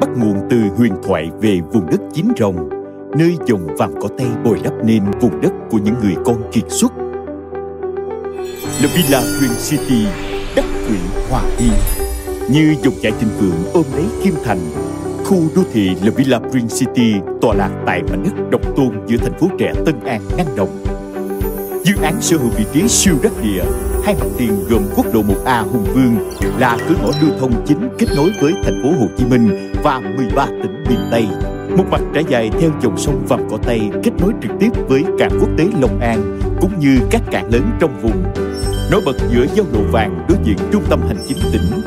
bắt nguồn từ huyền thoại về vùng đất chín rồng, nơi dòng vàng cỏ tây bồi đắp nên vùng đất của những người con kiệt xuất. La Villa Green City, đất huyện Hòa Yên, như dòng chảy thịnh vượng ôm lấy Kim Thành, khu đô thị La Villa Green City tọa lạc tại mảnh đất độc tôn giữa thành phố trẻ Tân An năng đồng. Dự án sở hữu vị trí siêu đắc địa, hai mặt tiền gồm quốc lộ 1A Hùng Vương là cửa ngõ lưu thông chính kết nối với thành phố Hồ Chí Minh và 13 tỉnh miền Tây. Một mặt trải dài theo dòng sông Vàm Cỏ Tây kết nối trực tiếp với cảng quốc tế Long An cũng như các cảng lớn trong vùng. Nổi bật giữa giao lộ vàng đối diện trung tâm hành chính tỉnh.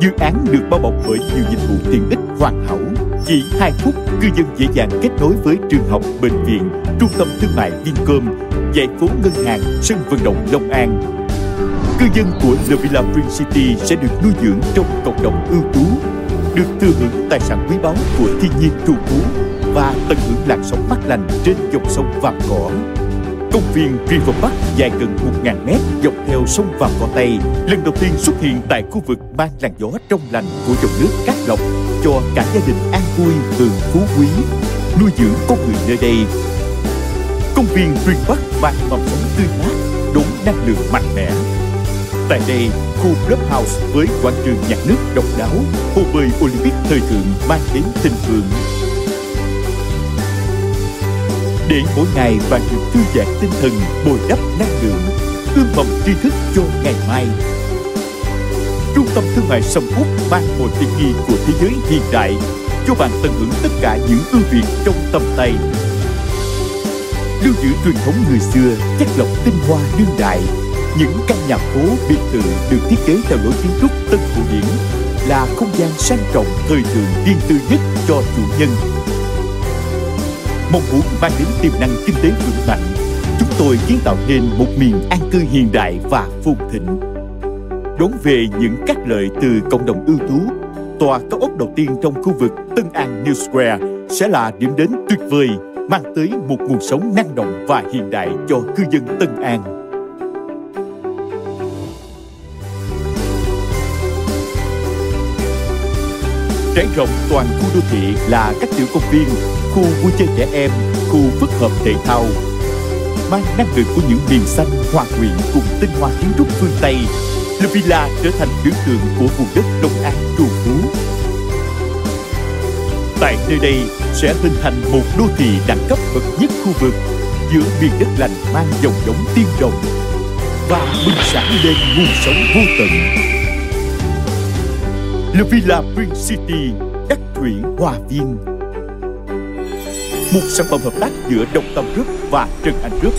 Dự án được bao bọc bởi nhiều dịch vụ tiện ích hoàn hảo. Chỉ 2 phút, cư dân dễ dàng kết nối với trường học, bệnh viện, trung tâm thương mại Vincom, giải phố ngân hàng, sân vận động Long An. Cư dân của The Villa Green City sẽ được nuôi dưỡng trong cộng đồng ưu tú, được thừa hưởng tài sản quý báu của thiên nhiên trù phú và tận hưởng làn sóng mát lành trên dòng sông Vàm Cỏ. Công viên River Park dài gần 1.000 mét dọc theo sông Vàm Cỏ Tây lần đầu tiên xuất hiện tại khu vực mang làn gió trong lành của dòng nước Cát Lộc cho cả gia đình an vui hưởng phú quý, nuôi dưỡng con người nơi đây. Công viên River Park mang mầm sống tươi mát, năng lượng mạnh mẽ. Tại đây, khu Clubhouse với quảng trường nhạc nước độc đáo, hồ bơi Olympic thời thượng mang đến tình thương để mỗi ngày bạn được thư giãn tinh thần, bồi đắp năng lượng, ươm mầm tri thức cho ngày mai. Trung tâm thương mại Sầm Út mang một tiện nghi của thế giới hiện đại cho bạn tận hưởng tất cả những ưu việt trong tầm tay. Lưu giữ truyền thống người xưa, chất lọc tinh hoa đương đại, những căn nhà phố biệt thự được thiết kế theo lối kiến trúc tân cổ điển là không gian sang trọng thời thượng riêng tư nhất cho chủ nhân. Mong muốn mang đến tiềm năng kinh tế vững mạnh, chúng tôi kiến tạo nên một miền an cư hiện đại và phồn thịnh. Đón về những các lợi từ cộng đồng ưu tú, tòa cao ốc đầu tiên trong khu vực Tân An New Square sẽ là điểm đến tuyệt vời, mang tới một nguồn sống năng động và hiện đại cho cư dân Tân An. Trải rộng toàn khu đô thị là các tiểu công viên, khu vui chơi trẻ em, khu phức hợp thể thao. Mang năng lượng của những miền xanh hòa quyện cùng tinh hoa kiến trúc phương Tây, La Villa trở thành biểu tượng của vùng đất Đông An trù phú. Tại nơi đây sẽ hình thành một đô thị đẳng cấp bậc nhất khu vực giữa miền đất lành mang dòng giống tiên đồng và bừng sáng lên nguồn sống vô tận. La Villa Green City, đất thủy hòa viên. Một sản phẩm hợp tác giữa Đồng Tâm Group và Trần Anh Group